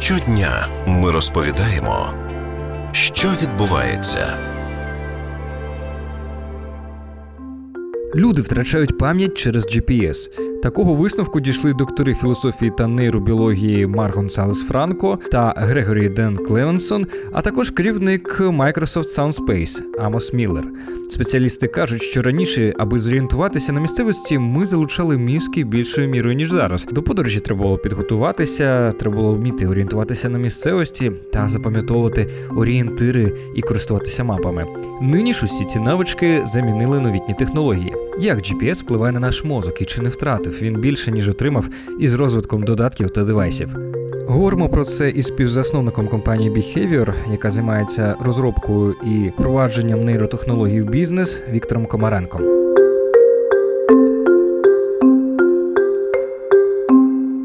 Щодня ми розповідаємо, що відбувається. Люди втрачають пам'ять через GPS. Такого висновку дійшли доктори філософії та нейробіології Мар Гонсалес Франко та Грегорі Ден Клевенсон, а також керівник Microsoft Soundspace Амос Міллер. Спеціалісти кажуть, що раніше, аби зорієнтуватися на місцевості, ми залучали мізки більшою мірою ніж зараз. До подорожі треба було підготуватися, треба було вміти орієнтуватися на місцевості та запам'ятовувати орієнтири і користуватися мапами. Нині ж усі ці навички замінили новітні технології. Як GPS впливає на наш мозок і чи не втратив він більше ніж отримав із розвитком додатків та девайсів? Говоримо про це із співзасновником компанії Behavior, яка займається розробкою і впровадженням нейротехнологій в бізнес Віктором Комаренком.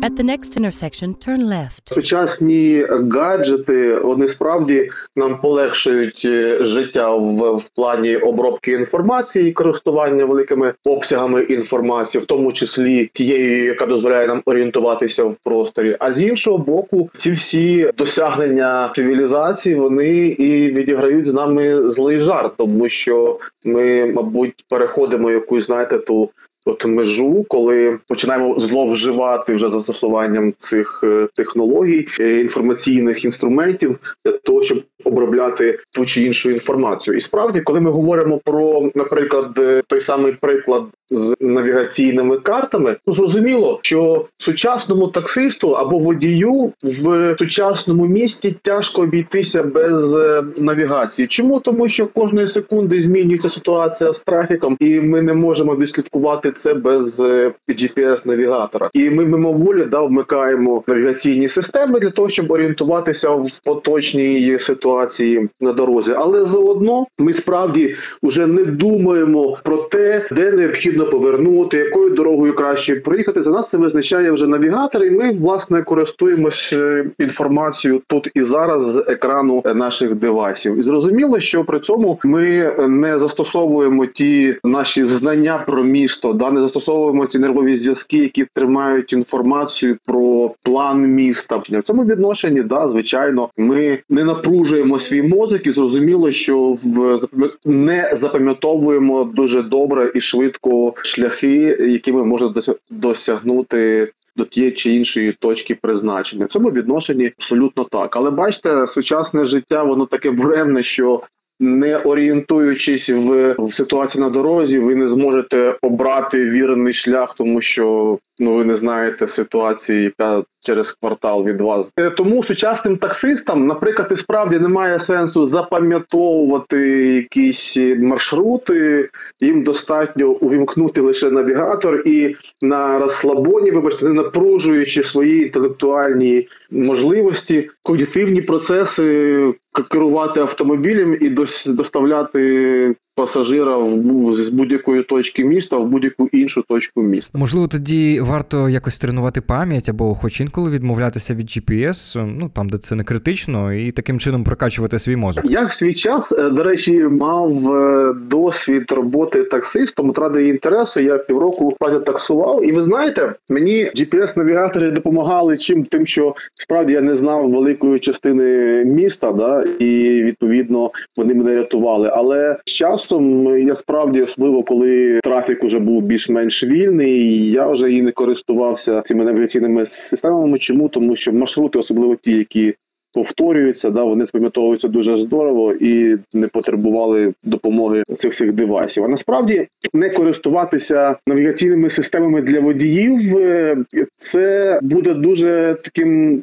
At the next intersection, turn left. Сучасні гаджети вони справді нам полегшують е, життя в, в плані обробки інформації, і користування великими обсягами інформації, в тому числі тією, яка дозволяє нам орієнтуватися в просторі. А з іншого боку, ці всі досягнення цивілізації вони і відіграють з нами злий жарт, тому що ми, мабуть, переходимо якусь знаєте ту от межу, коли починаємо зловживати вже застосуванням цих е, технологій е, інформаційних інструментів для того, щоб обробляти ту чи іншу інформацію. І справді, коли ми говоримо про, наприклад, е, той самий приклад з навігаційними картами, то зрозуміло, що сучасному таксисту або водію в сучасному місті тяжко обійтися без навігації. Чому тому, що кожної секунди змінюється ситуація з трафіком, і ми не можемо відслідкувати це без е, GPS-навігатора. І ми мимоволі да, вмикаємо навігаційні системи для того, щоб орієнтуватися в поточній ситуації на дорозі. Але заодно ми справді вже не думаємо про те, де необхідно повернути, якою дорогою краще проїхати. За нас це визначає вже навігатор, і ми власне користуємося е, інформацією тут і зараз з екрану наших девайсів. І зрозуміло, що при цьому ми не застосовуємо ті наші знання про місто да не застосовуємо ці нервові зв'язки, які тримають інформацію про план міста. В цьому відношенні, да, звичайно, ми не напружуємо свій мозок і зрозуміло, що в не запам'ятовуємо дуже добре і швидко шляхи, якими можна досягнути. До тієї чи іншої точки призначення в цьому відношенні абсолютно так. Але бачите, сучасне життя воно таке буремне, що не орієнтуючись в, в ситуації на дорозі, ви не зможете обрати вірний шлях, тому що ну ви не знаєте ситуації, яка через квартал від вас. Е, тому сучасним таксистам, наприклад, і справді немає сенсу запам'ятовувати якісь маршрути. Їм достатньо увімкнути лише навігатор і на розслабоні, вибачте, не напружуючи свої інтелектуальні можливості, когнітивні процеси керувати автомобілем і доставляти пасажира в з будь-якої точки міста в будь-яку іншу точку міста. Можливо, тоді варто якось тренувати пам'ять або, хоч інколи відмовлятися від GPS, ну там, де це не критично, і таким чином прокачувати свій мозок. Я в свій час, е, до речі, мав е, досвід роботи таксистом ради інтересу. Я півроку таксував, і ви знаєте, мені GPS-навігатори допомагали чим тим, що справді я не знав великої частини міста, да і відповідно вони мене рятували. Але з часом я справді, особливо коли трафік уже був більш-менш вільний, я вже і не користувався цими навігаційними системами. Чому тому, що маршрути, особливо ті, які повторюються, да вони запам'ятовуються дуже здорово і не потребували допомоги цих всіх девайсів. А насправді не користуватися навігаційними системами для водіїв е, це буде дуже таким е,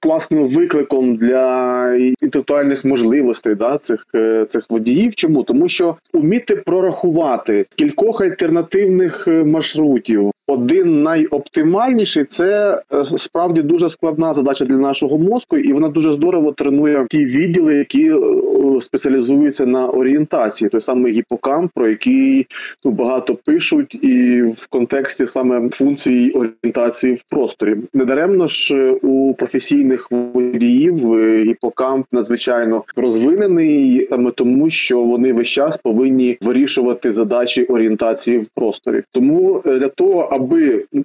класним викликом для інтелектуальних можливостей да цих е, цих водіїв. Чому тому, що уміти прорахувати кількох альтернативних маршрутів, один найоптимальніший це справді дуже складна задача для нашого мозку, і вона дуже здорово тренує ті відділи, які е, спеціалізуються на орієнтації. Той самий гіпокамп, про який ну, багато пишуть, і в контексті саме функції орієнтації в просторі. Недаремно ж е, у професійних водіїв е, гіпокамп надзвичайно розвинений, саме тому, що вони весь час повинні вирішувати задачі орієнтації в просторі. Тому для того, аби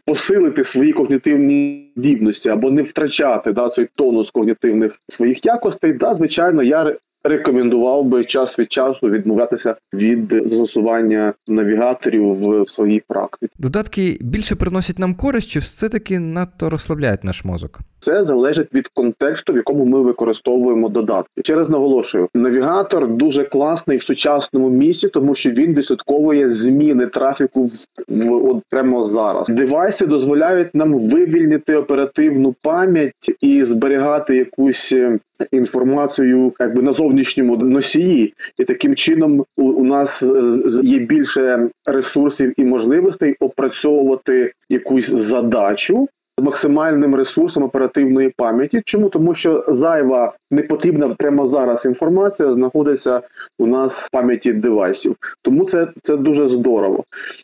посилити свої когнітивні здібності або не втрачати да, цей тонус когнітивних своїх якостей, да, звичайно, я рекомендував би час від часу відмовлятися від застосування навігаторів в своїй практиці. Додатки більше приносять нам користь, чи все-таки надто розслабляють наш мозок? Це залежить від контексту, в якому ми використовуємо додатки. Ще раз наголошую, навігатор дуже класний в сучасному місці, тому що він відслідковує зміни трафіку в, в от прямо зараз. Девайси дозволяють нам вивільнити оперативну пам'ять і зберігати якусь е, інформацію, якби на зовнішньому носії, і таким чином у, у нас е, є більше ресурсів і можливостей опрацьовувати якусь задачу максимальним ресурсом оперативної пам'яті. Чому? Тому що зайва не потрібна прямо зараз інформація знаходиться у нас в пам'яті девайсів. Тому це, це дуже здорово.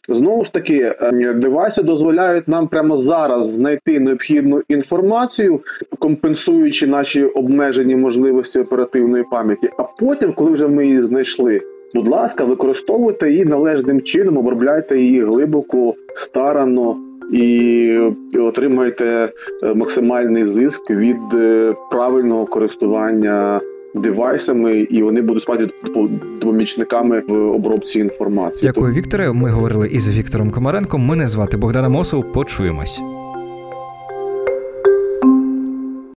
Знову ж таки, е, девайси дозволяють нам прямо зараз знайти необхідну інформацію, компенсуючи наші обмежені можливості оперативної пам'яті. А потім, коли вже ми її знайшли. Будь ласка, використовуйте її належним чином, обробляйте її глибоко, старанно і, отримаєте е, максимальний зиск від е, правильного користування девайсами, і вони будуть допо- допомічниками в обробці інформації. Дякую, Вікторе. Ми говорили із Віктором Комаренком. Мене звати Богдана Мосов. Почуємось.